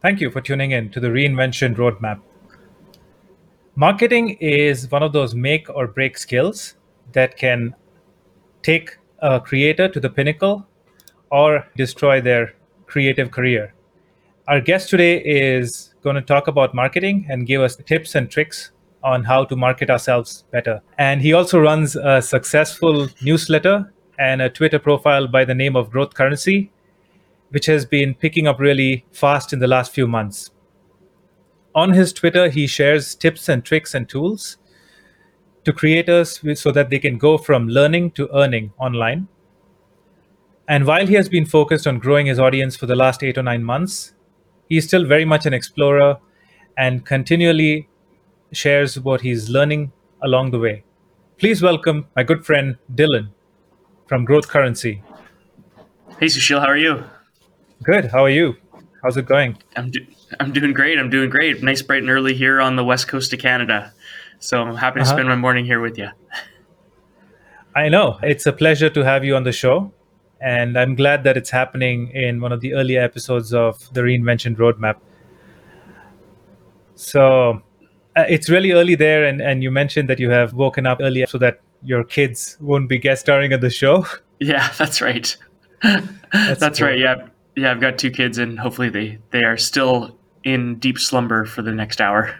Thank you for tuning in to the Reinvention Roadmap. Marketing is one of those make or break skills that can take a creator to the pinnacle or destroy their creative career. Our guest today is going to talk about marketing and give us tips and tricks on how to market ourselves better. And he also runs a successful newsletter and a Twitter profile by the name of Growth Currency, which has been picking up really fast in the last few months. On his Twitter, he shares tips and tricks and tools to creators so that they can go from learning to earning online. And while he has been focused on growing his audience for the last eight or nine months, he's still very much an explorer and continually shares what he's learning along the way. Please welcome my good friend Dylan from Growth Currency. Hey, Sushil, how are you? Good. How are you? How's it going? I'm do- I'm doing great. I'm doing great. Nice, bright and early here on the west coast of Canada. So I'm happy to uh-huh. spend my morning here with you. I know it's a pleasure to have you on the show. And I'm glad that it's happening in one of the earlier episodes of the Reinvention Roadmap. So uh, it's really early there. And, and you mentioned that you have woken up early so that your kids won't be guest starring at the show. Yeah, that's right. that's, that's cool. right. Yeah. Yeah. I've got two kids and hopefully they, they are still in deep slumber for the next hour.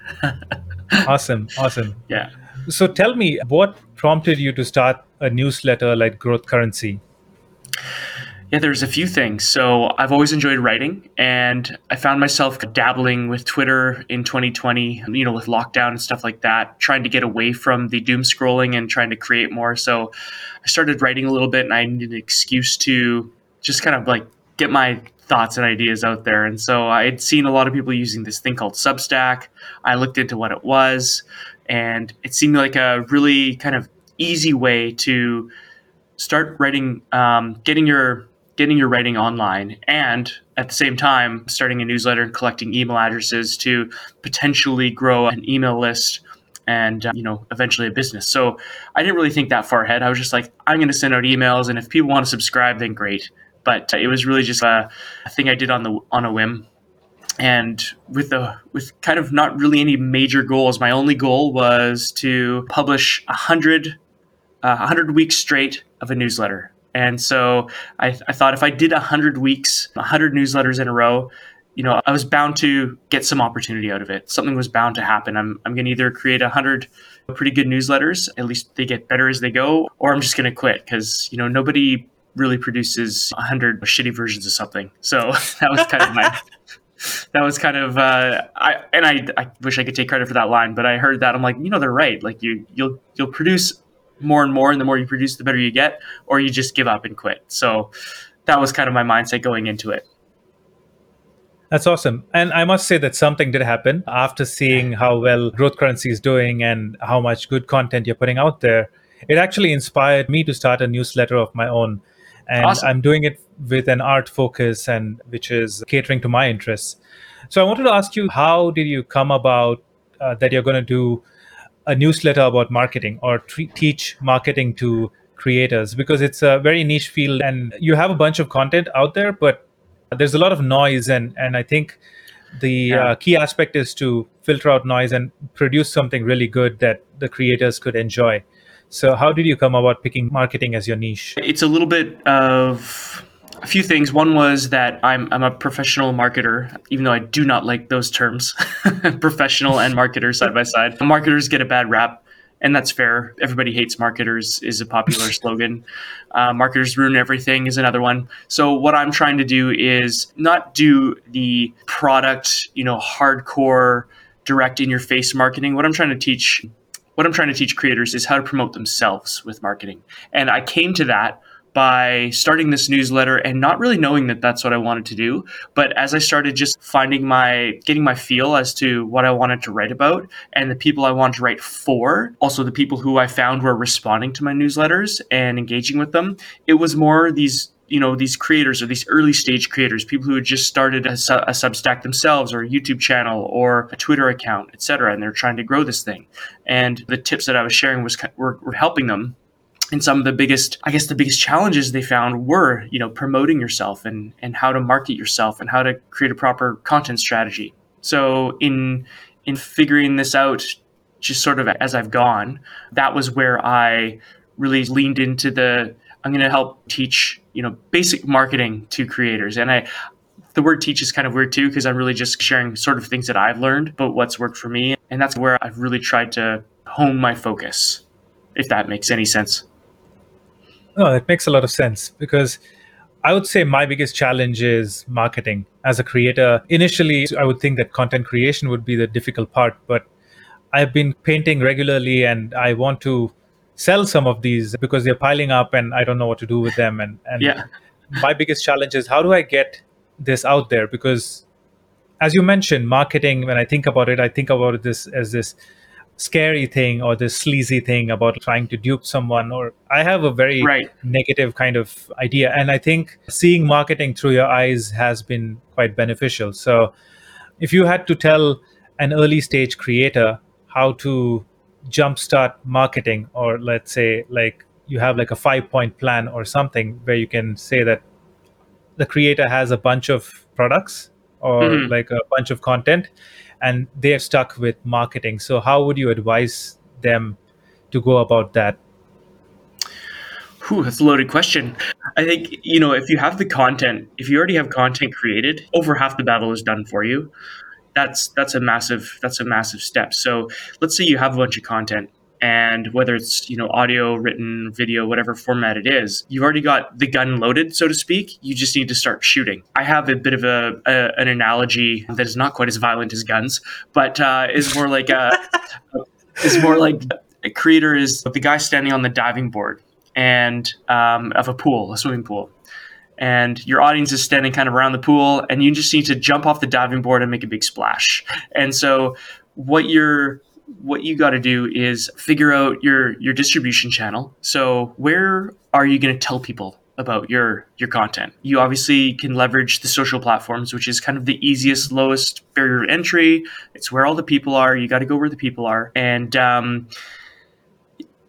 awesome. Awesome. Yeah. So tell me, what prompted you to start a newsletter like Growth Currency? Yeah, there's a few things. So I've always enjoyed writing, and I found myself dabbling with Twitter in 2020, you know, with lockdown and stuff like that, trying to get away from the doom scrolling and trying to create more. So I started writing a little bit, and I needed an excuse to just kind of like get my thoughts and ideas out there. And so I had seen a lot of people using this thing called Substack. I looked into what it was, and it seemed like a really kind of easy way to start writing, um, getting your getting your writing online and at the same time starting a newsletter and collecting email addresses to potentially grow an email list and uh, you know eventually a business so i didn't really think that far ahead i was just like i'm going to send out emails and if people want to subscribe then great but uh, it was really just a, a thing i did on the on a whim and with the with kind of not really any major goals my only goal was to publish 100 uh, 100 weeks straight of a newsletter and so I, I thought if I did 100 weeks, 100 newsletters in a row, you know, I was bound to get some opportunity out of it. Something was bound to happen. I'm, I'm going to either create 100 pretty good newsletters, at least they get better as they go, or I'm just going to quit because, you know, nobody really produces 100 shitty versions of something. So that was kind of my. that was kind of uh, I and I, I wish I could take credit for that line, but I heard that I'm like, you know, they're right. Like you you'll you'll produce more and more, and the more you produce, the better you get, or you just give up and quit. So that was kind of my mindset going into it. That's awesome. And I must say that something did happen after seeing how well Growth Currency is doing and how much good content you're putting out there. It actually inspired me to start a newsletter of my own. And awesome. I'm doing it with an art focus and which is catering to my interests. So I wanted to ask you, how did you come about uh, that you're going to do a newsletter about marketing or t- teach marketing to creators because it's a very niche field and you have a bunch of content out there but there's a lot of noise and and i think the yeah. uh, key aspect is to filter out noise and produce something really good that the creators could enjoy so how did you come about picking marketing as your niche it's a little bit of a few things. One was that I'm, I'm a professional marketer, even though I do not like those terms, professional and marketer side by side. Marketers get a bad rap, and that's fair. Everybody hates marketers is a popular slogan. Uh, marketers ruin everything is another one. So what I'm trying to do is not do the product, you know, hardcore, direct in your face marketing. What I'm trying to teach what I'm trying to teach creators is how to promote themselves with marketing. And I came to that by starting this newsletter and not really knowing that that's what I wanted to do. But as I started just finding my, getting my feel as to what I wanted to write about and the people I wanted to write for, also the people who I found were responding to my newsletters and engaging with them, it was more these you know these creators or these early stage creators people who had just started a, a, substack themselves or a youtube channel or a twitter account etc and they're trying to grow this thing. And the tips that i was sharing was were, were helping them. And some of the biggest i guess the biggest challenges they found were you know promoting yourself and and how to market yourself and how to create a proper content strategy. So in in figuring this out just sort of as i've gone that was where i really leaned into the i'm going to help teach you know basic marketing to creators. And i the word teach is kind of weird too because i'm really just sharing sort of things that i've learned but what's worked for me. And that's where i've really tried to hone my focus if that makes any sense. No, it makes a lot of sense because I would say my biggest challenge is marketing. As a creator, initially, I would think that content creation would be the difficult part, but I've been painting regularly and I want to sell some of these because they're piling up and I don't know what to do with them. And, and yeah. my biggest challenge is how do I get this out there? Because as you mentioned, marketing, when I think about it, I think about this as this scary thing or this sleazy thing about trying to dupe someone or i have a very right. negative kind of idea and i think seeing marketing through your eyes has been quite beneficial so if you had to tell an early stage creator how to jumpstart marketing or let's say like you have like a five point plan or something where you can say that the creator has a bunch of products or mm-hmm. like a bunch of content and they're stuck with marketing. So, how would you advise them to go about that? Whew, that's a loaded question. I think, you know, if you have the content, if you already have content created, over half the battle is done for you. That's that's a massive that's a massive step. So let's say you have a bunch of content and whether it's you know audio written video whatever format it is you've already got the gun loaded so to speak. You just need to start shooting. I have a bit of a, a an analogy that is not quite as violent as guns but uh, is more like a is more like a creator is the guy standing on the diving board and um, of a pool a swimming pool and your audience is standing kind of around the pool and you just need to jump off the diving board and make a big splash and so what you're what you got to do is figure out your your distribution channel. So where are you going to tell people about your your content? You obviously can leverage the social platforms, which is kind of the easiest, lowest barrier entry. It's where all the people are. You got to go where the people are, and um,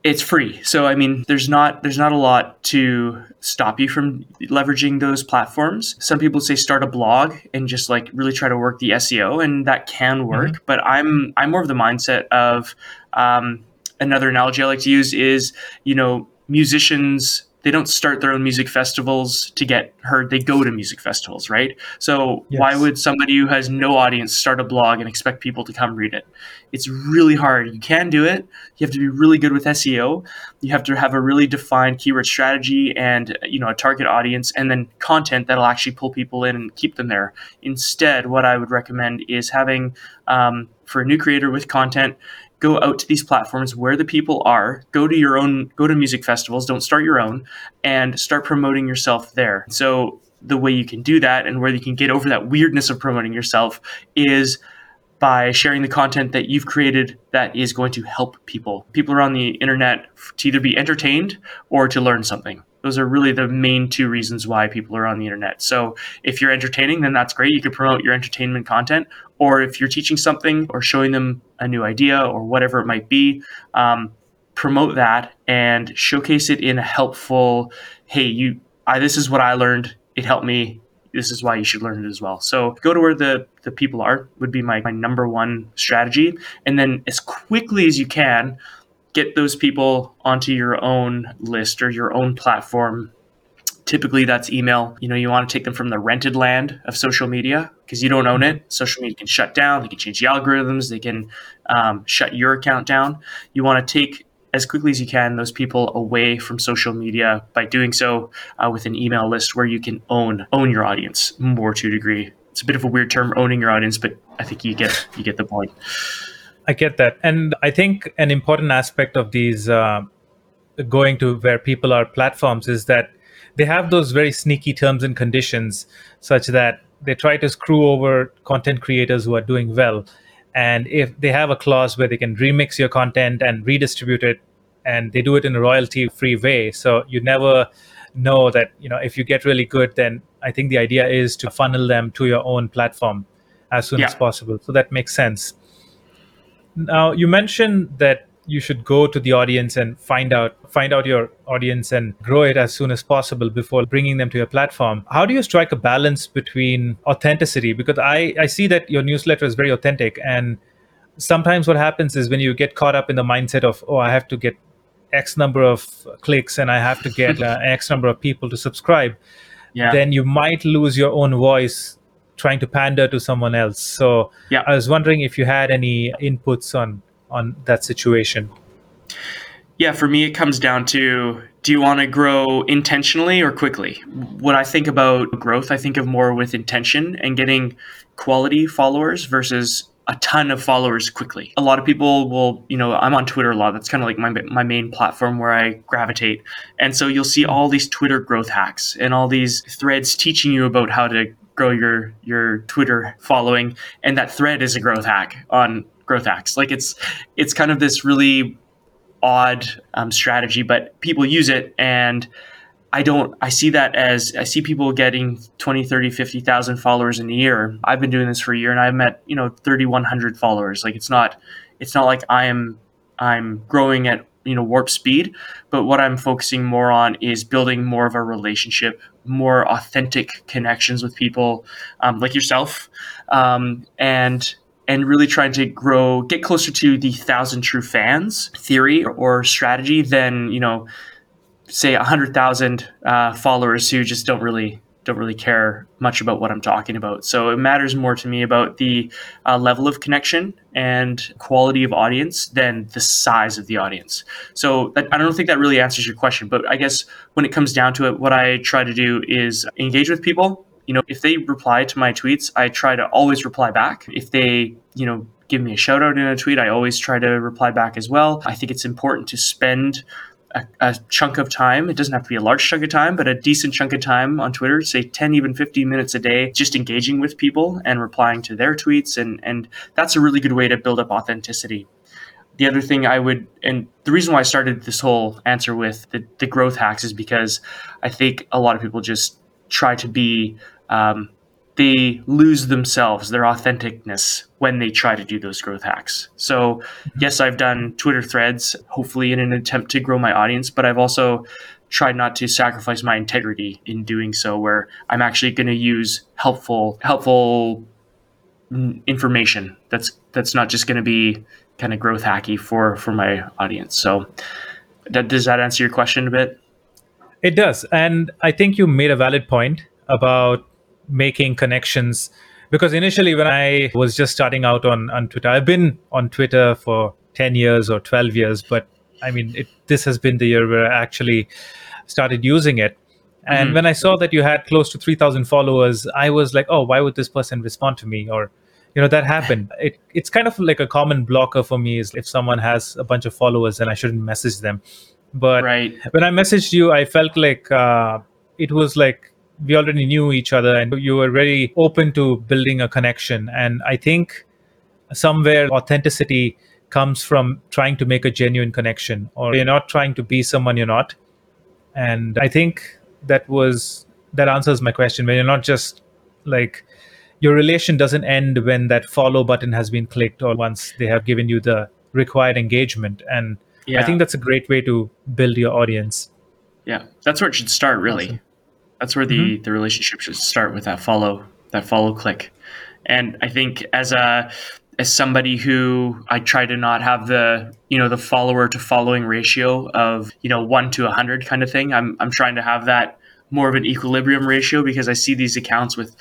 it's free. So I mean, there's not there's not a lot to stop you from leveraging those platforms. Some people say start a blog and just like really try to work the SEO, and that can work. Mm-hmm. But I'm I'm more of the mindset of um, another analogy I like to use is you know musicians they don't start their own music festivals to get heard they go to music festivals right? So yes. why would somebody who has no audience start a blog and expect people to come read it? It's really hard. You can do it. You have to be really good with seo you have to have a really defined keyword strategy and you know a target audience and then content that'll actually pull people in and keep them there. Instead what i would recommend is having um, for a new creator with content go out to these platforms where the people are go to your own go to music festivals don't start your own and start promoting yourself there. So the way you can do that and where you can get over that weirdness of promoting yourself is by sharing the content that you've created that is going to help people. People are on the internet to either be entertained or to learn something those are really the main two reasons why people are on the internet. So if you're entertaining, then that's great. You can promote your entertainment content. Or if you're teaching something or showing them a new idea or whatever it might be, um, promote that and showcase it in a helpful, hey, you, I, this is what I learned. It helped me. This is why you should learn it as well. So go to where the, the people are would be my, my number one strategy. And then as quickly as you can, get those people onto your own list or your own platform. Typically that's email. You know you want to take them from the rented land of social media because you don't own it. Social media can shut down they can change the algorithms they can um, shut your account down. You want to take as quickly as you can those people away from social media by doing so uh, with an email list where you can own own your audience more to a degree. It's a bit of a weird term owning your audience but i think you get you get the point I get that. And I think an important aspect of these uh, going to where people are platforms is that they have those very sneaky terms and conditions such that they try to screw over content creators who are doing well. And if they have a clause where they can remix your content and redistribute it, and they do it in a royalty free way. So you never know that, you know, if you get really good, then I think the idea is to funnel them to your own platform as soon yeah. as possible. So that makes sense. Now, you mentioned that you should go to the audience and find out find out your audience and grow it as soon as possible before bringing them to your platform how do you strike a balance between authenticity because i i see that your newsletter is very authentic and sometimes what happens is when you get caught up in the mindset of oh i have to get x number of clicks and i have to get uh, x number of people to subscribe yeah. then you might lose your own voice trying to pander to someone else so yeah. i was wondering if you had any inputs on on that situation yeah for me it comes down to do you want to grow intentionally or quickly when i think about growth i think of more with intention and getting quality followers versus a ton of followers quickly. A lot of people will, you know, I'm on Twitter a lot. That's kind of like my, my main platform where I gravitate. And so you'll see all these Twitter growth hacks and all these threads teaching you about how to grow your your Twitter following. And that thread is a growth hack on growth hacks. Like it's it's kind of this really odd um, strategy, but people use it and I don't I see that as I see people getting 20, 30, 50,000 followers in a year. I've been doing this for a year and I've met, you know, 3100 followers. Like it's not it's not like I am I'm growing at, you know, warp speed, but what I'm focusing more on is building more of a relationship, more authentic connections with people um, like yourself. Um, and and really trying to grow, get closer to the thousand true fans theory or strategy than, you know, say a 100,000 uh, followers who just don't really don't really care much about what I'm talking about. So it matters more to me about the uh, level of connection and quality of audience than the size of the audience. So that, I don't think that really answers your question, but I guess when it comes down to it, what I try to do is engage with people. You know, if they reply to my tweets, I try to always reply back. If they, you know, give me a shout out in a tweet, I always try to reply back as well. I think it's important to spend a, a, chunk of time. It doesn't have to be a large chunk of time, but a decent chunk of time on Twitter, say 10, even 15 minutes a day, just engaging with people and replying to their tweets. And, and that's a really good way to build up authenticity. The other thing I would, and the reason why I started this whole answer with the, the growth hacks is because I think a lot of people just try to be um, they lose themselves, their authenticness when they try to do those growth hacks. So, mm-hmm. yes, I've done Twitter threads, hopefully in an attempt to grow my audience, but I've also tried not to sacrifice my integrity in doing so where I'm actually going to use helpful helpful information that's that's not just going to be kind of growth hacky for for my audience. So, that, does that answer your question a bit? It does. And I think you made a valid point about making connections. Because initially when i was just starting out on, on twitter i've been on twitter for 10 years or 12 years but i mean it, this has been the year where i actually started using it. And mm-hmm. when i saw that you had close to 3000 followers i was like oh why would this person respond to me? Or you know that happened. It, it's kind of like a common blocker for me is if someone has a bunch of followers and i shouldn't message them. But right. when i messaged you i felt like uh, it was like we already knew each other and you were very open to building a connection. And I think somewhere authenticity comes from trying to make a genuine connection or you're not trying to be someone you're not. And I think that was that answers my question when you're not just like your relation doesn't end when that follow button has been clicked or once they have given you the required engagement and yeah. i think that's a great way to build your audience yeah that's where it should start really awesome. That's where the mm-hmm. the relationship should start with that follow that follow click. And I think as a as somebody who I try to not have the you know the follower to following ratio of you know one to a hundred kind of thing. I'm I'm trying to have that more of an equilibrium ratio because I see these accounts with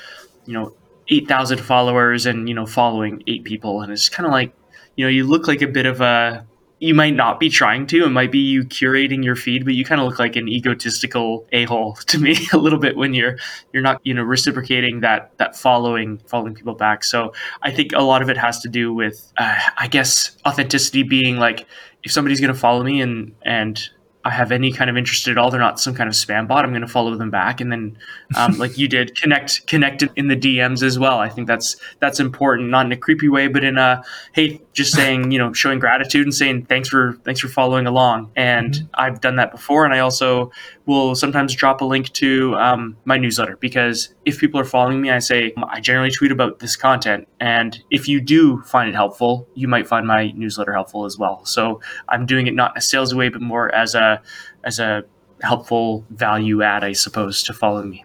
you know eight thousand followers and you know following eight people, and it's kind of like you know you look like a bit of a you might not be trying to. It might be you curating your feed, but you kind of look like an egotistical a hole to me a little bit when you're you're not you know reciprocating that that following following people back. So I think a lot of it has to do with uh, I guess authenticity being like if somebody's going to follow me and and I have any kind of interest at all, they're not some kind of spam bot. I'm going to follow them back, and then, um, like you did, connect connect in the DMs as well. I think that's that's important, not in a creepy way, but in a hey, just saying you know, showing gratitude and saying thanks for thanks for following along. And mm-hmm. I've done that before, and I also will sometimes drop a link to um, my newsletter because if people are following me, I say I generally tweet about this content, and if you do find it helpful, you might find my newsletter helpful as well. So I'm doing it not in a sales way, but more as a as a helpful value add, I suppose, to follow me.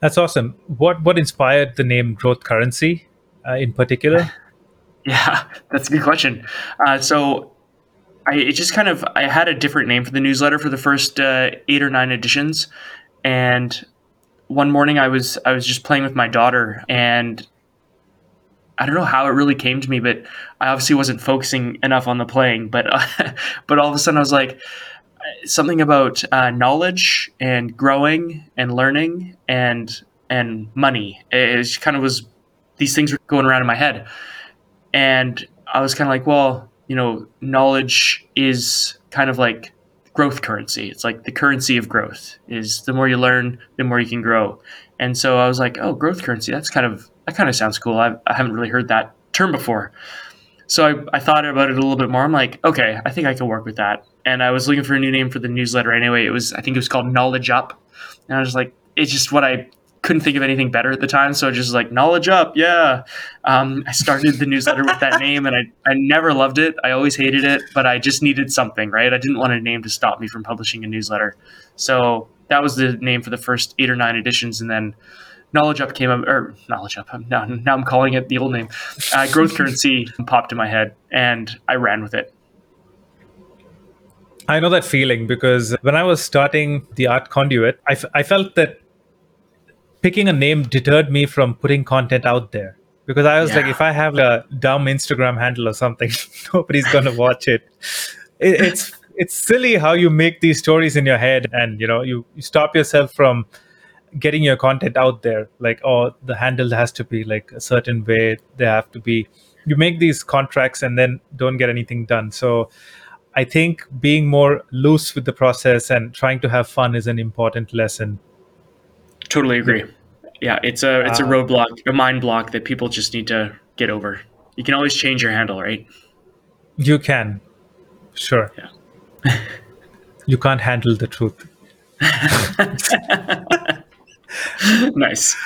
That's awesome. What what inspired the name Growth Currency uh, in particular? yeah, that's a good question. Uh, so I it just kind of I had a different name for the newsletter for the first uh, eight or nine editions, and one morning I was I was just playing with my daughter and I don't know how it really came to me, but I obviously wasn't focusing enough on the playing. But uh, but all of a sudden I was like something about uh, knowledge and growing and learning and and money. It kind of was these things were going around in my head, and I was kind of like, well, you know, knowledge is kind of like growth currency. It's like the currency of growth is the more you learn, the more you can grow. And so I was like, oh, growth currency. That's kind of that kind of sounds cool. I, I haven't really heard that term before. So I, I thought about it a little bit more. I'm like, okay, I think I can work with that. And I was looking for a new name for the newsletter anyway. It was, I think it was called Knowledge Up. And I was like, it's just what I couldn't think of anything better at the time. So I just like knowledge up. Yeah. Um, I started the newsletter with that name and I, I never loved it. I always hated it, but I just needed something, right? I didn't want a name to stop me from publishing a newsletter. So that was the name for the first eight or nine editions. And then Knowledge Up came up, or Knowledge Up. Now, now I'm calling it the old name. Uh, growth Currency popped in my head, and I ran with it. I know that feeling because when I was starting the Art Conduit, I, f- I felt that picking a name deterred me from putting content out there because I was yeah. like, if I have a dumb Instagram handle or something, nobody's gonna watch it. it. It's it's silly how you make these stories in your head, and you know you, you stop yourself from getting your content out there like oh the handle has to be like a certain way they have to be you make these contracts and then don't get anything done. So i think being more loose with the process and trying to have fun is an important lesson. Totally agree. Yeah it's a it's a uh, roadblock a mind block that people just need to get over. You can always change your handle right? You can. Sure. Yeah. You can't handle the truth nice.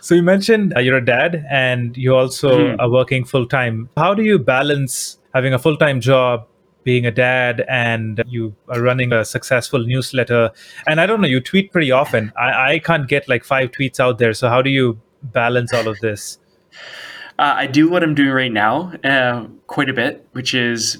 So you mentioned uh, you're a dad and you also mm. are working full time. How do you balance having a full time job, being a dad, and you are running a successful newsletter? And I don't know, you tweet pretty often. I, I can't get like five tweets out there. So how do you balance all of this? Uh, I do what I'm doing right now uh, quite a bit, which is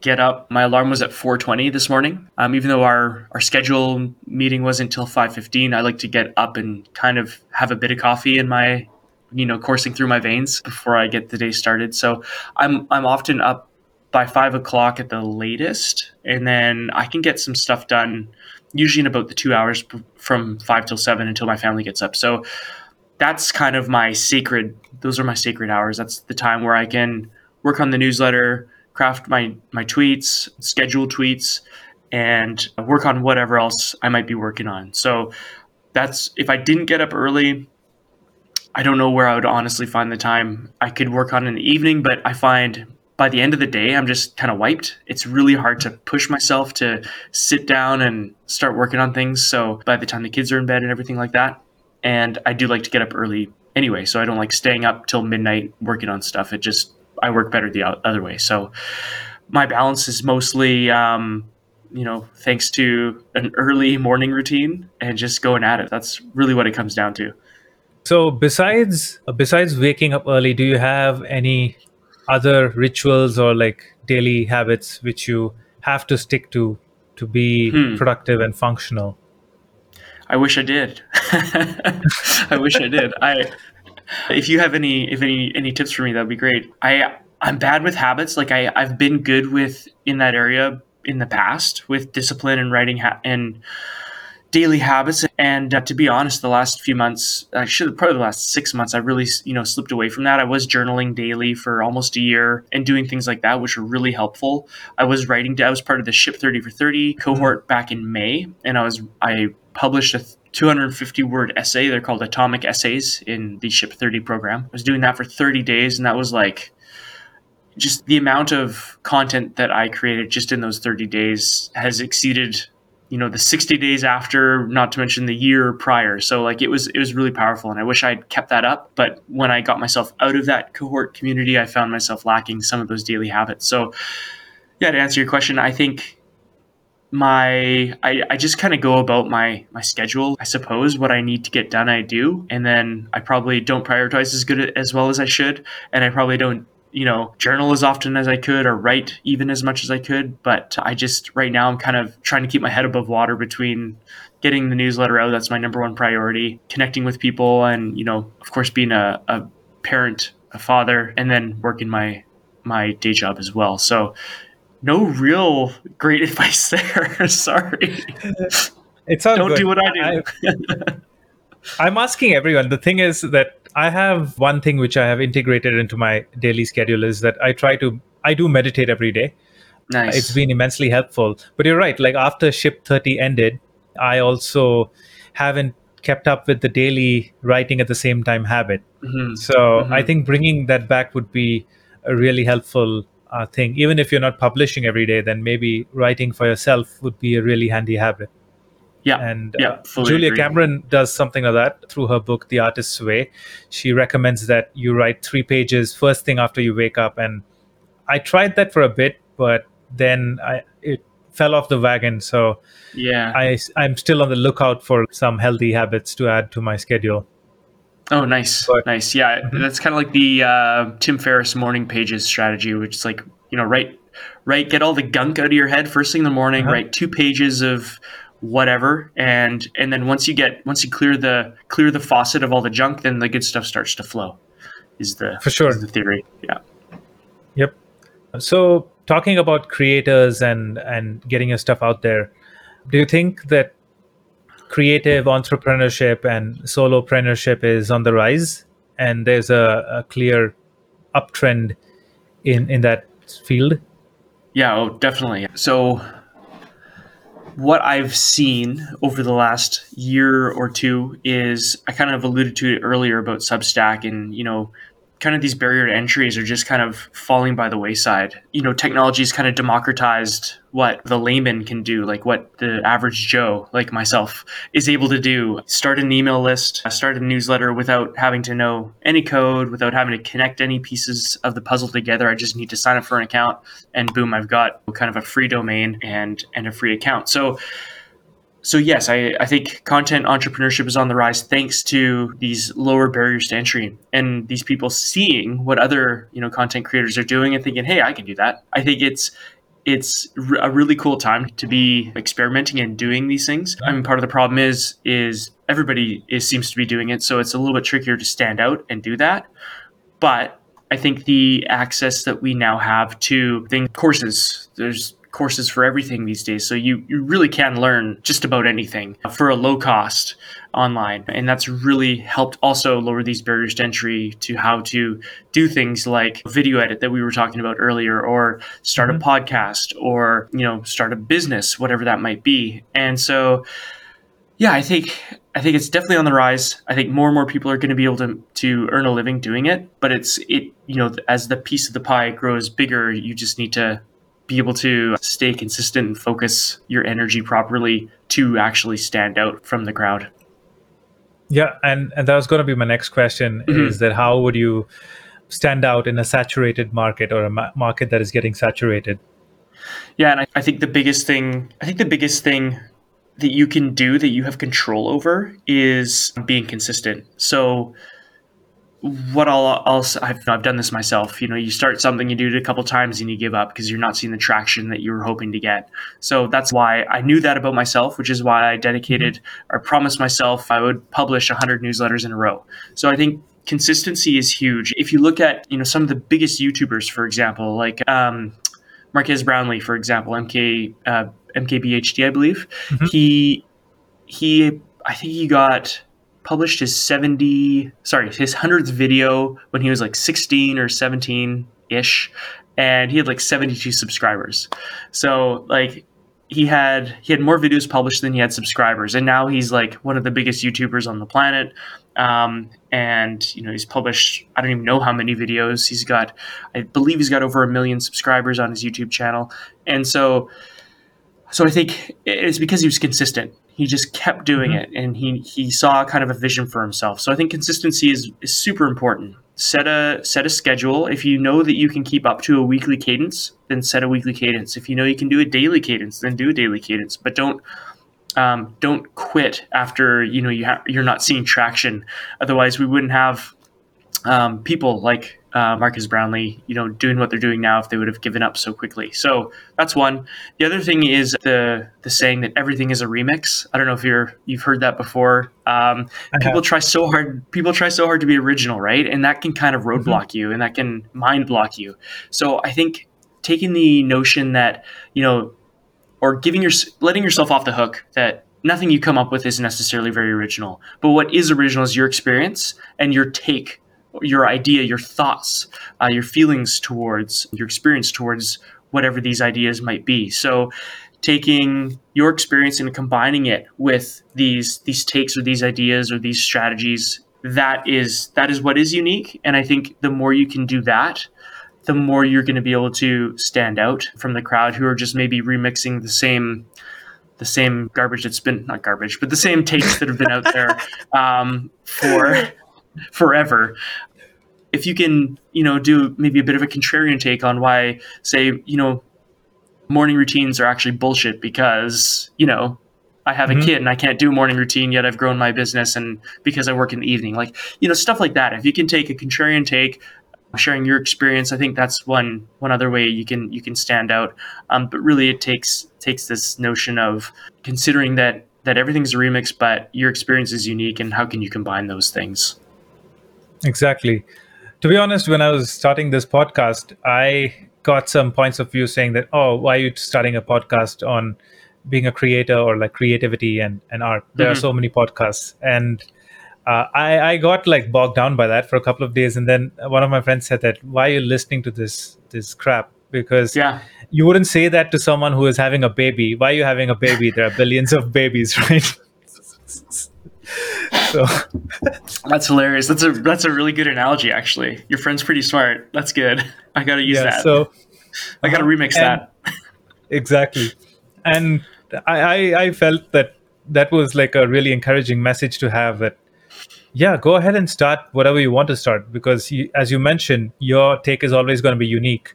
get up. My alarm was at 4:20 this morning. Um, even though our our schedule meeting wasn't until 5:15, I like to get up and kind of have a bit of coffee in my, you know, coursing through my veins before I get the day started. So I'm I'm often up by five o'clock at the latest, and then I can get some stuff done. Usually in about the two hours from five till seven until my family gets up. So that's kind of my sacred. Those are my sacred hours. That's the time where I can work on the newsletter craft my my tweets, schedule tweets, and work on whatever else I might be working on. So that's if I didn't get up early, I don't know where I would honestly find the time. I could work on in the evening, but I find by the end of the day, I'm just kind of wiped. It's really hard to push myself to sit down and start working on things. So by the time the kids are in bed and everything like that, and I do like to get up early anyway, so I don't like staying up till midnight working on stuff. It just I work better the other way. So my balance is mostly, um, you know, thanks to an early morning routine and just going at it. That's really what it comes down to. So besides besides waking up early, do you have any other rituals or like daily habits which you have to stick to to be hmm. productive and functional? I wish I did. I wish I did. I if you have any if any any tips for me, that'd be great. I I'm bad with habits. Like I I've been good with in that area in the past with discipline and writing ha- and daily habits. And uh, to be honest, the last few months, actually probably the last six months, I really you know slipped away from that. I was journaling daily for almost a year and doing things like that, which were really helpful. I was writing. I was part of the Ship Thirty for Thirty cohort back in May, and I was I published a 250 word essay. They're called atomic essays in the Ship 30 program. I was doing that for 30 days, and that was like just the amount of content that I created just in those 30 days has exceeded you know the 60 days after not to mention the year prior so like it was it was really powerful and i wish i'd kept that up but when i got myself out of that cohort community i found myself lacking some of those daily habits so yeah to answer your question i think my I, I just kind of go about my my schedule i suppose what i need to get done i do and then i probably don't prioritize as good as well as i should and i probably don't you know, journal as often as I could or write even as much as I could. But I just, right now, I'm kind of trying to keep my head above water between getting the newsletter out. That's my number one priority, connecting with people, and, you know, of course, being a, a parent, a father, and then working my, my day job as well. So, no real great advice there. Sorry. It's all Don't good. do what I do. I, I'm asking everyone. The thing is that I have one thing which I have integrated into my daily schedule is that I try to I do meditate every day. nice. It's been immensely helpful. But you're right. Like after Ship 30 ended, I also haven't kept up with the daily writing at the same time habit. Mhm. So Mhm. I think bringing that back would be a really helpful uh, thing. Even if you're not publishing every day, then maybe writing for yourself would be a really handy habit. Yeah. And Yeah, uh, Julia agree. Cameron does something like that through her book, The Artist's Way. She recommends that you write three pages first thing after you wake up. And I tried that for a bit, but then I it fell off the wagon. So yeah. I, I'm still on the lookout for some healthy habits to add to my schedule. Oh, nice, But- nice. Yeah, Mhm. that's kind of like the uh, Tim Ferriss morning pages strategy, which is like you know, write, write, get all the gunk out of your head first thing in the morning. Uh-huh. Write two pages of whatever, and and then once you get once you clear the clear the faucet of all the junk, then the good stuff starts to flow. Is the For sure. the theory? Yeah. Yep. So talking about creators and and getting your stuff out there, do you think that creative entrepreneurship and solopreneurship is on the rise and there's a, a clear uptrend in in that field? Yeah, oh, definitely. So, what I've seen over the last year or two is I kind of alluded to it earlier about Substack and, you know, kind of these barrier to entries are just kind of falling by the wayside. You know, technology has kind of democratized what the layman can do, like what the average Joe, like myself, is able to do. Start an email list, start a newsletter without having to know any code, without having to connect any pieces of the puzzle together. I just need to sign up for an account and boom, I've got kind of a free domain and and a free account. So so yes, I, I think content entrepreneurship is on the rise thanks to these lower barriers to entry and these people seeing what other you know content creators are doing and thinking, hey, I can do that. I think it's it's a really cool time to be experimenting and doing these things. I mean, part of the problem is is everybody is seems to be doing it, so it's a little bit trickier to stand out and do that. But I think the access that we now have to things, courses, there's courses for everything these days. So you, you really can learn just about anything for a low cost online. And that's really helped also lower these barriers to entry to how to do things like video edit that we were talking about earlier, or start a mm-hmm. podcast, or, you know, start a business, whatever that might be. And so yeah, I think I think it's definitely on the rise. I think more and more people are going to be able to to earn a living doing it. But it's it you know as the piece of the pie grows bigger, you just need to be able to stay consistent and focus your energy properly to actually stand out from the crowd. Yeah, and and that was going to be my next question Mhm. is that how would you stand out in a saturated market or a ma- market that is getting saturated? Yeah, and I, I think the biggest thing I think the biggest thing that you can do that you have control over is being consistent. So what I'll, I'll I've, I've done this myself. You know, you start something, you do it a couple times, and you give up because you're not seeing the traction that you were hoping to get. So that's why I knew that about myself, which is why I dedicated or promised myself I would publish 100 newsletters in a row. So I think consistency is huge. If you look at you know some of the biggest YouTubers, for example, like um, Marques Brownlee, for example, MK uh, MKBHD, I believe, Mhm. he he I think he got published his 70 sorry his 100th video when he was like 16 or 17 ish and he had like 72 subscribers. So like he had he had more videos published than he had subscribers and now he's like one of the biggest youtubers on the planet. Um, and you know he's published i don't even know how many videos. He's got i believe he's got over a million subscribers on his youtube channel. And so so i think it's because he was consistent he just kept doing mm-hmm. it and he he saw kind of a vision for himself. So i think consistency is, is super important. Set a set a schedule. If you know that you can keep up to a weekly cadence then set a weekly cadence. If you know you can do a daily cadence then do a daily cadence. But don't um, don't quit after you know you ha- you're not seeing traction. Otherwise we wouldn't have um, people like uh, Marques Brownlee, you know, doing what they're doing now if they would have given up so quickly. So that's one. The other thing is the the saying that everything is a remix. I don't know if you're you've heard that before. Um, people try so hard. People try so hard to be original, right? And that can kind of roadblock mm-hmm. you, and that can mind block you. So I think taking the notion that you know, or giving your letting yourself off the hook that nothing you come up with is necessarily very original, but what is original is your experience and your take your idea, your thoughts, uh, your feelings towards your experience towards whatever these ideas might be. So, taking your experience and combining it with these these takes or these ideas or these strategies, that is that is what is unique. And I think the more you can do that, the more you're going to be able to stand out from the crowd who are just maybe remixing the same the same garbage that's been not garbage, but the same takes that have been out there um, for forever. If you can, you know, do maybe a bit of a contrarian take on why, say, you know, morning routines are actually bullshit because, you know, I have mm-hmm. a kid and I can't do morning routine yet I've grown my business and because I work in the evening. Like, you know, stuff like that. If you can take a contrarian take, sharing your experience, I think that's one one other way you can you can stand out. Um, but really it takes takes this notion of considering that that everything's a remix, but your experience is unique and how can you combine those things? Exactly. To be honest, when I was starting this podcast, I got some points of view saying that, oh, why are you starting a podcast on being a creator or like creativity and, and art? There mm-hmm. are so many podcasts. And uh, I, I got like bogged down by that for a couple of days. And then one of my friends said that, why are you listening to this this crap? Because yeah. you wouldn't say that to someone who is having a baby. Why are you having a baby? There are billions of babies, right? So that's hilarious. That's a that's a really good analogy. Actually, your friend's pretty smart. That's good. I got to use yeah, that. So I got to uh, remix that. exactly, and I, I I felt that that was like a really encouraging message to have. That yeah, go ahead and start whatever you want to start because you, as you mentioned, your take is always going to be unique,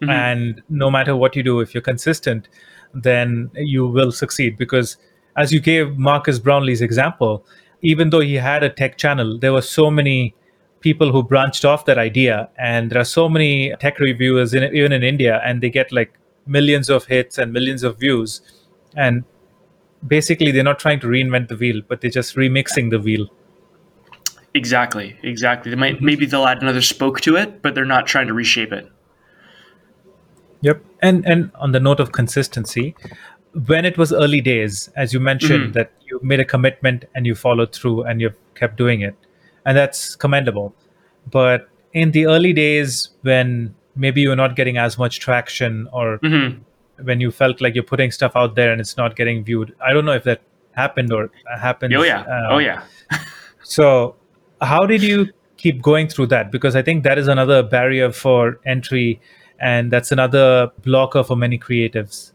mm-hmm. and no matter what you do, if you're consistent, then you will succeed because as you gave Marques Brownlee's example, even though he had a tech channel, there were so many people who branched off that idea. And there are so many tech reviewers, in, even in India, and they get like millions of hits and millions of views. And basically, they're not trying to reinvent the wheel, but they're just remixing the wheel. Exactly, exactly. They might mm-hmm. maybe they'll add another spoke to it, but they're not trying to reshape it. Yep. And and on the note of consistency, when it was early days, as you mentioned, mm-hmm. that you made a commitment and you followed through and you've kept doing it, and that's commendable. But in the early days, when maybe you're not getting as much traction, or mm-hmm. when you felt like you're putting stuff out there and it's not getting viewed, I don't know if that happened or happened. Oh yeah, um, oh yeah. so, how did you keep going through that? Because I think that is another barrier for entry, and that's another blocker for many creatives.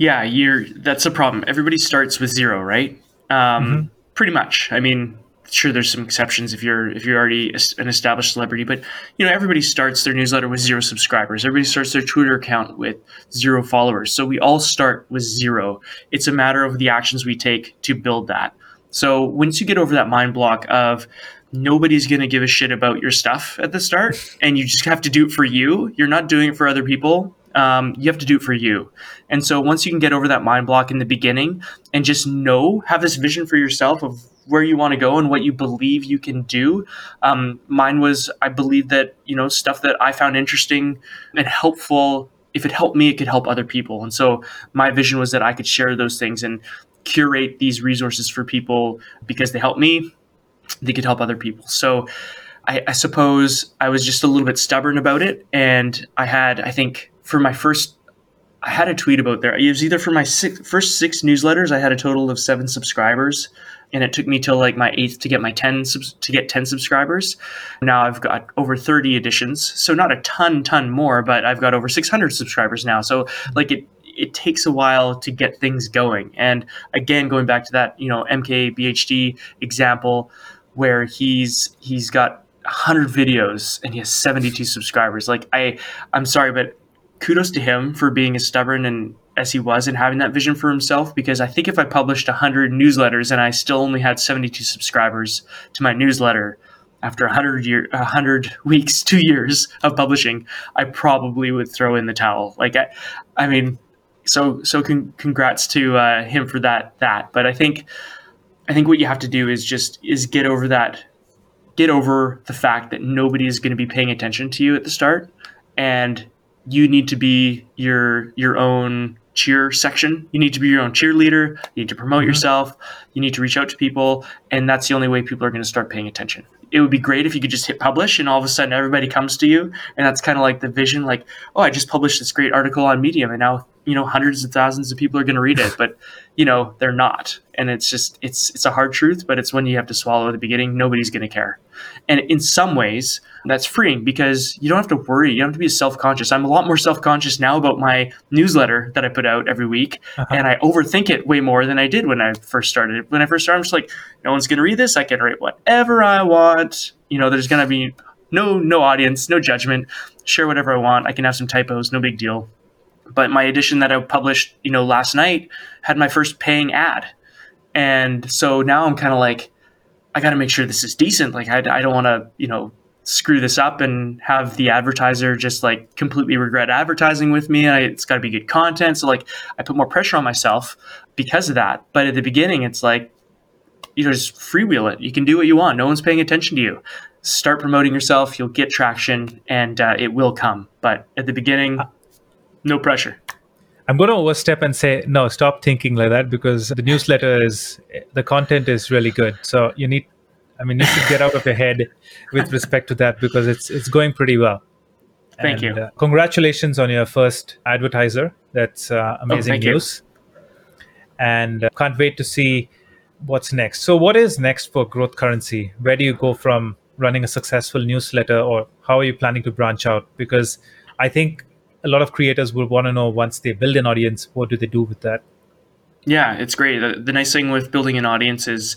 Yeah, you're. That's a problem. Everybody starts with zero, right? Um, mm-hmm. Pretty much. I mean, sure, there's some exceptions if you're if you're already an established celebrity, but you know, everybody starts their newsletter with zero subscribers. Everybody starts their Twitter account with zero followers. So we all start with zero. It's a matter of the actions we take to build that. So once you get over that mind block of nobody's going to give a shit about your stuff at the start and you just have to do it for you you're not doing it for other people um, you have to do it for you. And so once you can get over that mind block in the beginning and just know, have this vision for yourself of where you want to go and what you believe you can do. Um, mine was, I believe that, you know, stuff that I found interesting and helpful. If it helped me, it could help other people. And so my vision was that I could share those things. And curate these resources for people because they help me, they could help other people. So I, I suppose I was just a little bit stubborn about it. And I had, I think, for my first I had a tweet about there. It was either for my six, first six newsletters, I had a total of seven subscribers, and it took me till like my eighth to get my ten subs- to get ten subscribers. Now I've got over thirty editions, so not a ton, ton more, but I've got over six hundred subscribers now. So like it, it takes a while to get things going. And again, going back to that, you know, MKBHD example, where he's he's got 100 videos and he has 72 subscribers like i i'm sorry but kudos to him for being as stubborn and as he was and having that vision for himself because I think if I published 100 newsletters and I still only had 72 subscribers to my newsletter after 100 year 100 weeks, 2 years of publishing, I probably would throw in the towel. Like I I mean so so con- congrats to uh, him for that that but I think I think what you have to do is just is get over that get over the fact that nobody is going to be paying attention to you at the start and you need to be your your own cheer section. You need to be your own cheerleader. You need to promote mm-hmm. yourself. You need to reach out to people, and that's the only way people are going to start paying attention. It would be great if you could just hit publish, and all of a sudden everybody comes to you, and that's kind of like the vision. Like, oh, I just published this great article on Medium, and now you know hundreds of thousands of people are going to read it, but you know they're not, and it's just it's it's a hard truth, but it's when you have to swallow at the beginning. Nobody's going to care. And in some ways, that's freeing because you don't have to worry. You don't have to be self conscious. I'm a lot more self conscious now about my newsletter that I put out every week. Uh-huh. And I overthink it way more than I did when I first started. When I first started, I'm just like, no one's going to read this. I can write whatever I want. You know, there's going to be no no audience, no judgment. Share whatever I want. I can have some typos, no big deal. But my edition that I published, you know, last night had my first paying ad. And so now I'm kind of like, I got to make sure this is decent. Like, I, I don't want to, you know, screw this up and have the advertiser just like completely regret advertising with me. I, it's got to be good content. So, like, I put more pressure on myself because of that. But at the beginning, it's like, you know, just freewheel it. You can do what you want. No one's paying attention to you. Start promoting yourself. You'll get traction and uh, it will come. But at the beginning, no pressure. I'm going to overstep and say no. Stop thinking like that because the newsletter is the content is really good. So you need, I mean, you should get out of your head with respect to that because it's it's going pretty well. Thank and, you. Uh, congratulations on your first advertiser. That's uh, oh, amazing oh, news. You. And uh, can't wait to see what's next. So, what is next for Growth Currency? Where do you go from running a successful newsletter, or how are you planning to branch out? Because I think a lot of creators will want to know once they build an audience, what do they do with that? Yeah, it's great. The, the nice thing with building an audience is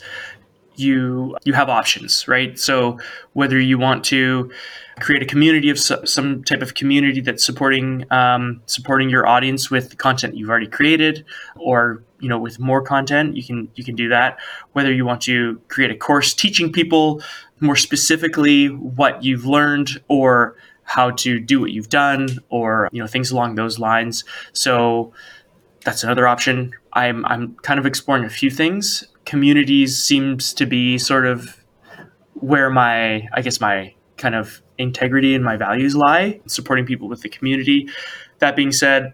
you you have options, right? So whether you want to create a community of some type of community that's supporting um, supporting your audience with the content you've already created, or you know with more content, you can you can do that. Whether you want to create a course teaching people more specifically what you've learned, or how to do what you've done or you know things along those lines. So that's another option. I'm i'm kind of exploring a few things. Communities seems to be sort of where my i guess my kind of integrity and my values lie supporting people with the community. That being said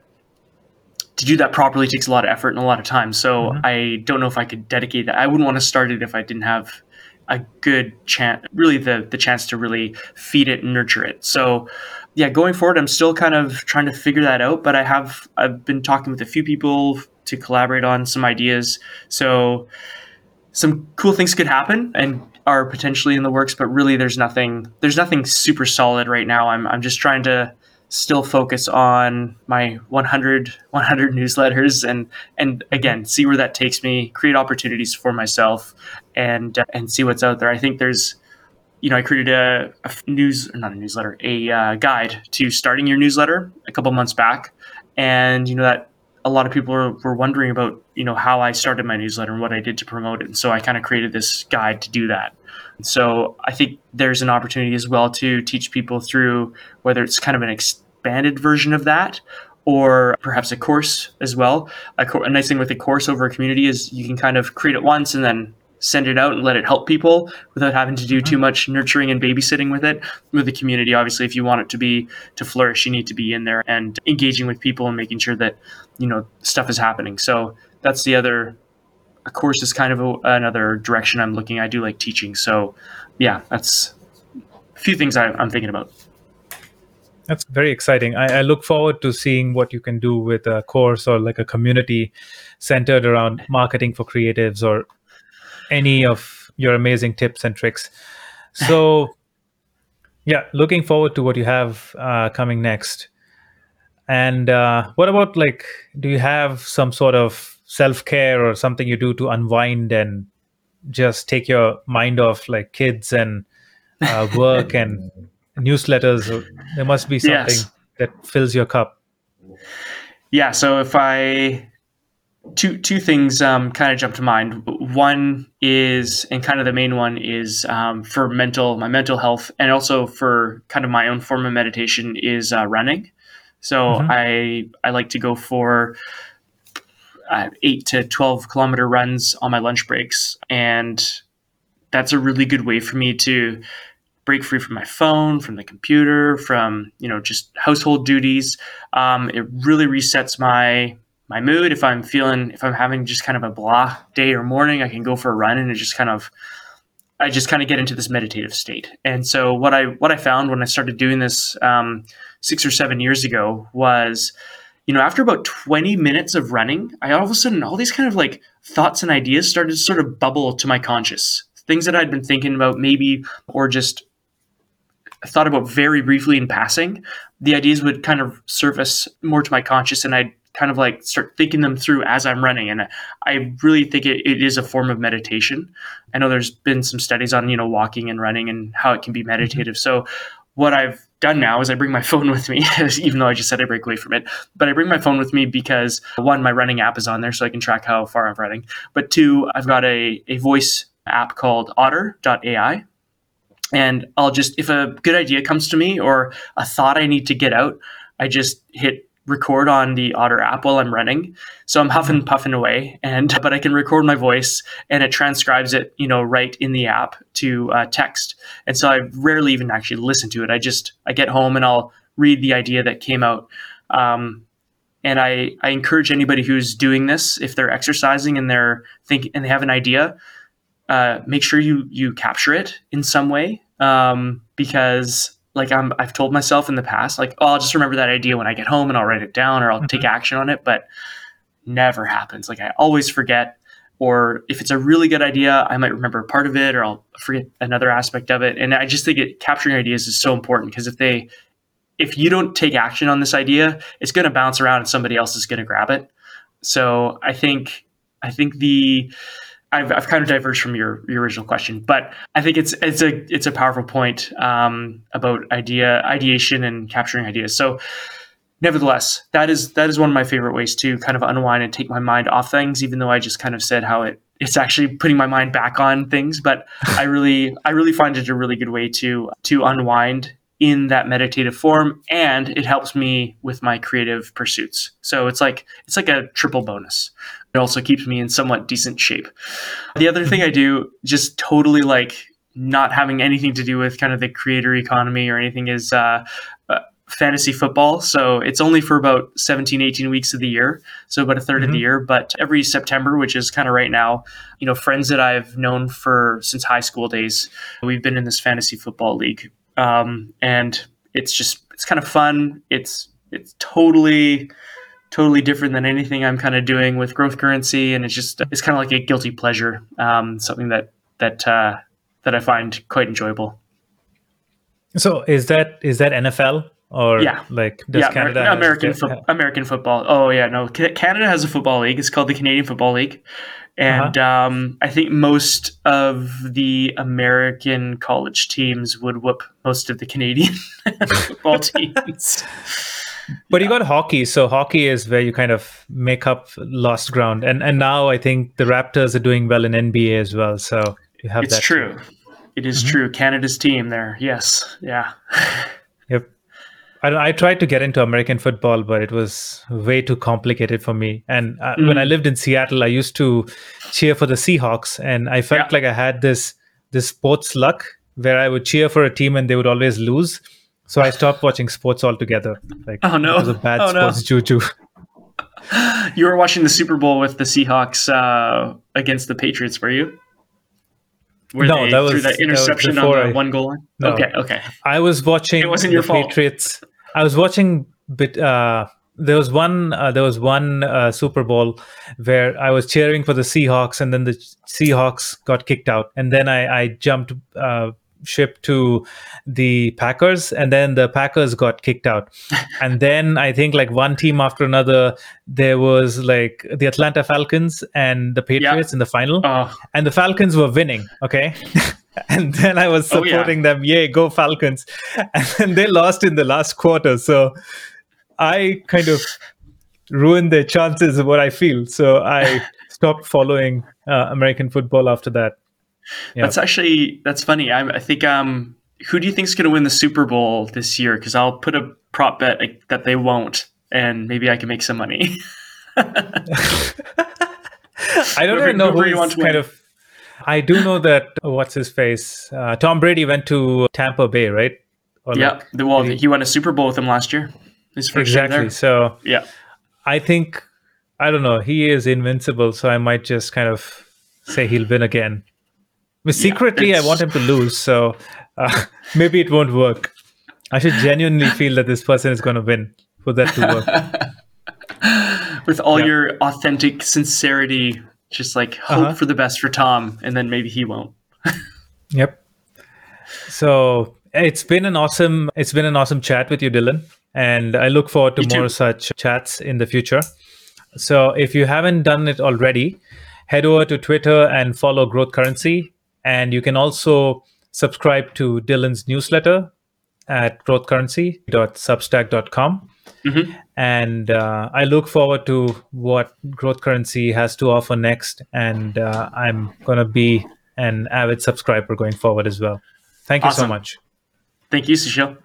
to do that properly takes a lot of effort and a lot of time. So mm-hmm. i don't know if i could dedicate that. I wouldn't want to start it if i didn't have a good chance, really the the chance to really feed it and nurture it. So, yeah, going forward, I'm still kind of trying to figure that out. But I have I've been talking with a few people to collaborate on some ideas. So, some cool things could happen and are potentially in the works. But really, there's nothing there's nothing super solid right now. I'm I'm just trying to still focus on my 100 100 newsletters and and again see where that takes me create opportunities for myself and uh, and see what's out there. I think there's you know i created a, a news not a newsletter a uh, guide to starting your newsletter a couple months back. And you know that a lot of people were, were wondering about you know how i started my newsletter and what i did to promote it. And so i kind of created this guide to do that so I think there's an opportunity as well to teach people through whether it's kind of an expanded version of that or perhaps a course as well. A, co- a nice thing with a course over a community is you can kind of create it once and then send it out and let it help people without having to do too mm-hmm. much nurturing and babysitting with it with the community obviously if you want it to be to flourish you need to be in there and engaging with people and making sure that you know stuff is happening so that's the other a course is kind of a, another direction I'm looking. I do like teaching, so yeah, that's a few things I, I'm thinking about. That's very exciting. I, I, look forward to seeing what you can do with a course or like a community centered around marketing for creatives or any of your amazing tips and tricks. So, yeah, looking forward to what you have uh, coming next. And uh, what about like, do you have some sort of self care or something you do to unwind and just take your mind off like kids and uh, work and newsletters? There must be something yes. that fills your cup. Yeah. So if I two two things um, kind of jump to mind. One is, and kind of the main one is um, for mental my mental health, and also for kind of my own form of meditation is uh, running. So mm-hmm. I I like to go for uh, eight to twelve kilometer runs on my lunch breaks, and that's a really good way for me to break free from my phone, from the computer, from you know just household duties. Um, it really resets my my mood. If I'm feeling if I'm having just kind of a blah day or morning, I can go for a run and it just kind of I just kind of get into this meditative state. And so what I what I found when I started doing this um, six or seven years ago was, you know, after about 20 minutes of running, I all of a sudden all these kind of like thoughts and ideas started to sort of bubble to my conscious. Things that I'd been thinking about maybe or just thought about very briefly in passing, the ideas would kind of surface more to my conscious and I'd kind of like start thinking them through as I'm running. And I really think it, it is a form of meditation. I know there's been some studies on, you know, walking and running and how it can be mm-hmm. meditative. So what I've done now is I bring my phone with me, even though I just said I break away from it. But I bring my phone with me because one, my running app is on there so I can track how far I'm running. But two, I've got a, a voice app called otter.ai. And I'll just, if a good idea comes to me or a thought I need to get out, I just hit record on the Otter app while I'm running. So I'm huffing puffing away, and but I can record my voice and it transcribes it, you know, right in the app to uh, text. And so I rarely even actually listen to it. I just I get home and I'll read the idea that came out. Um, and I, I encourage anybody who's doing this, if they're exercising and they're think and they have an idea, uh, make sure you you capture it in some way um, because like I'm I've told myself in the past, like, oh, I'll just remember that idea when I get home and I'll write it down or I'll mm-hmm. take action on it, but never happens. Like I always forget. Or if it's a really good idea, I might remember part of it or I'll forget another aspect of it. And I just think it capturing ideas is so important because if they if you don't take action on this idea, it's going to bounce around and somebody else is going to grab it. So I think I think the I've, I've kind of diverged from your, your original question, but I think it's it's a it's a powerful point um, about idea ideation and capturing ideas. So, nevertheless, that is that is one of my favorite ways to kind of unwind and take my mind off things. Even though I just kind of said how it it's actually putting my mind back on things, but I really I really find it a really good way to to unwind in that meditative form and it helps me with my creative pursuits so it's like it's like a triple bonus it also keeps me in somewhat decent shape the other thing i do just totally like not having anything to do with kind of the creator economy or anything is uh, uh, fantasy football so it's only for about 17 18 weeks of the year so about a 3rd mm-hmm. of the mm-hmm. year but every september which is kind of right now you know friends that i've known for since high school days we've been in this fantasy football league um, and it's just it's kind of fun. It's it's totally totally different than anything I'm kind of doing with growth currency, and it's just it's kind of like a guilty pleasure, um, something that that uh, that I find quite enjoyable. So is that is that NFL or yeah, like does yeah, Canada American fo- American football? Oh yeah, no, Canada has a football league. It's called the Canadian Football League, and uh-huh. um, I think most of the American college teams would whoop most of the Canadian football teams. But you got hockey, so hockey is where you kind of make up lost ground, and and now I think the Raptors are doing well in NBA as well. So you have it's that. true. It is mm-hmm. true. Canada's team there. Yes. Yeah. yep. I, I, tried to get into American football, but it was way too complicated for me. And uh, mm. when I lived in Seattle, I used to cheer for the Seahawks, and I felt yeah. like I had this this sports luck where I would cheer for a team and they would always lose. So I stopped watching sports altogether. Like, oh no, it was a bad oh, sports no. juju. you were watching the Super Bowl with the Seahawks uh, against the Patriots, were you? Where No, they that was- threw that that interception on the I- one goal line. No. Okay, okay. I was watching It wasn't the your fault. Patriots. I was watching bit. Uh, there was one. Uh, there was one uh, Super Bowl where I was cheering for the Seahawks, and then the Seahawks got kicked out, and then I, I jumped uh, ship to the Packers, and then the Packers got kicked out, and then I think like one team after another, there was like the Atlanta Falcons and the Patriots in the final Oh, and the Falcons were winning. Okay. and then I was Oh, yeah. supporting them. Yay, go Falcons. And then they lost in the last quarter. So I kind of ruined their chances of what I feel. So I stopped following uh, American football after that. Yeah. that's actually that's funny. I, I think um, who do you think is going to win the Super Bowl this year? Because I'll put a prop bet like, that they won't, and maybe I can make some money. I don't even know who you want to kind win. of. I do know that what's his face? Uh, Tom Brady went to Tampa Bay, right? Or yeah. like- the- Well, he- he won a Super Bowl with them last year. His first exactly. So Yeah. I think I don't know. He is invincible, so I might just kind of say he'll win again. But secretly, I want him to lose, so uh, maybe it won't work. I should genuinely feel that this person is going to win for that to work. With all Yeah. your authentic sincerity, just like hope Uh-huh. for the best for Tom, and then maybe he won't. Yep. So it's been an awesome it's been an awesome chat with you, Dylan, and I look forward to too. more such chats in the future. So if you haven't done it already, head over to Twitter and follow Growth Currency, and you can also subscribe to Dylan's newsletter at growthcurrency.substack.com. Mhm. And uh, I look forward to what Growth Currency has to offer next, and uh, I'm gonna be an avid subscriber going forward as well. Thank you so much. Thank you, Sushil.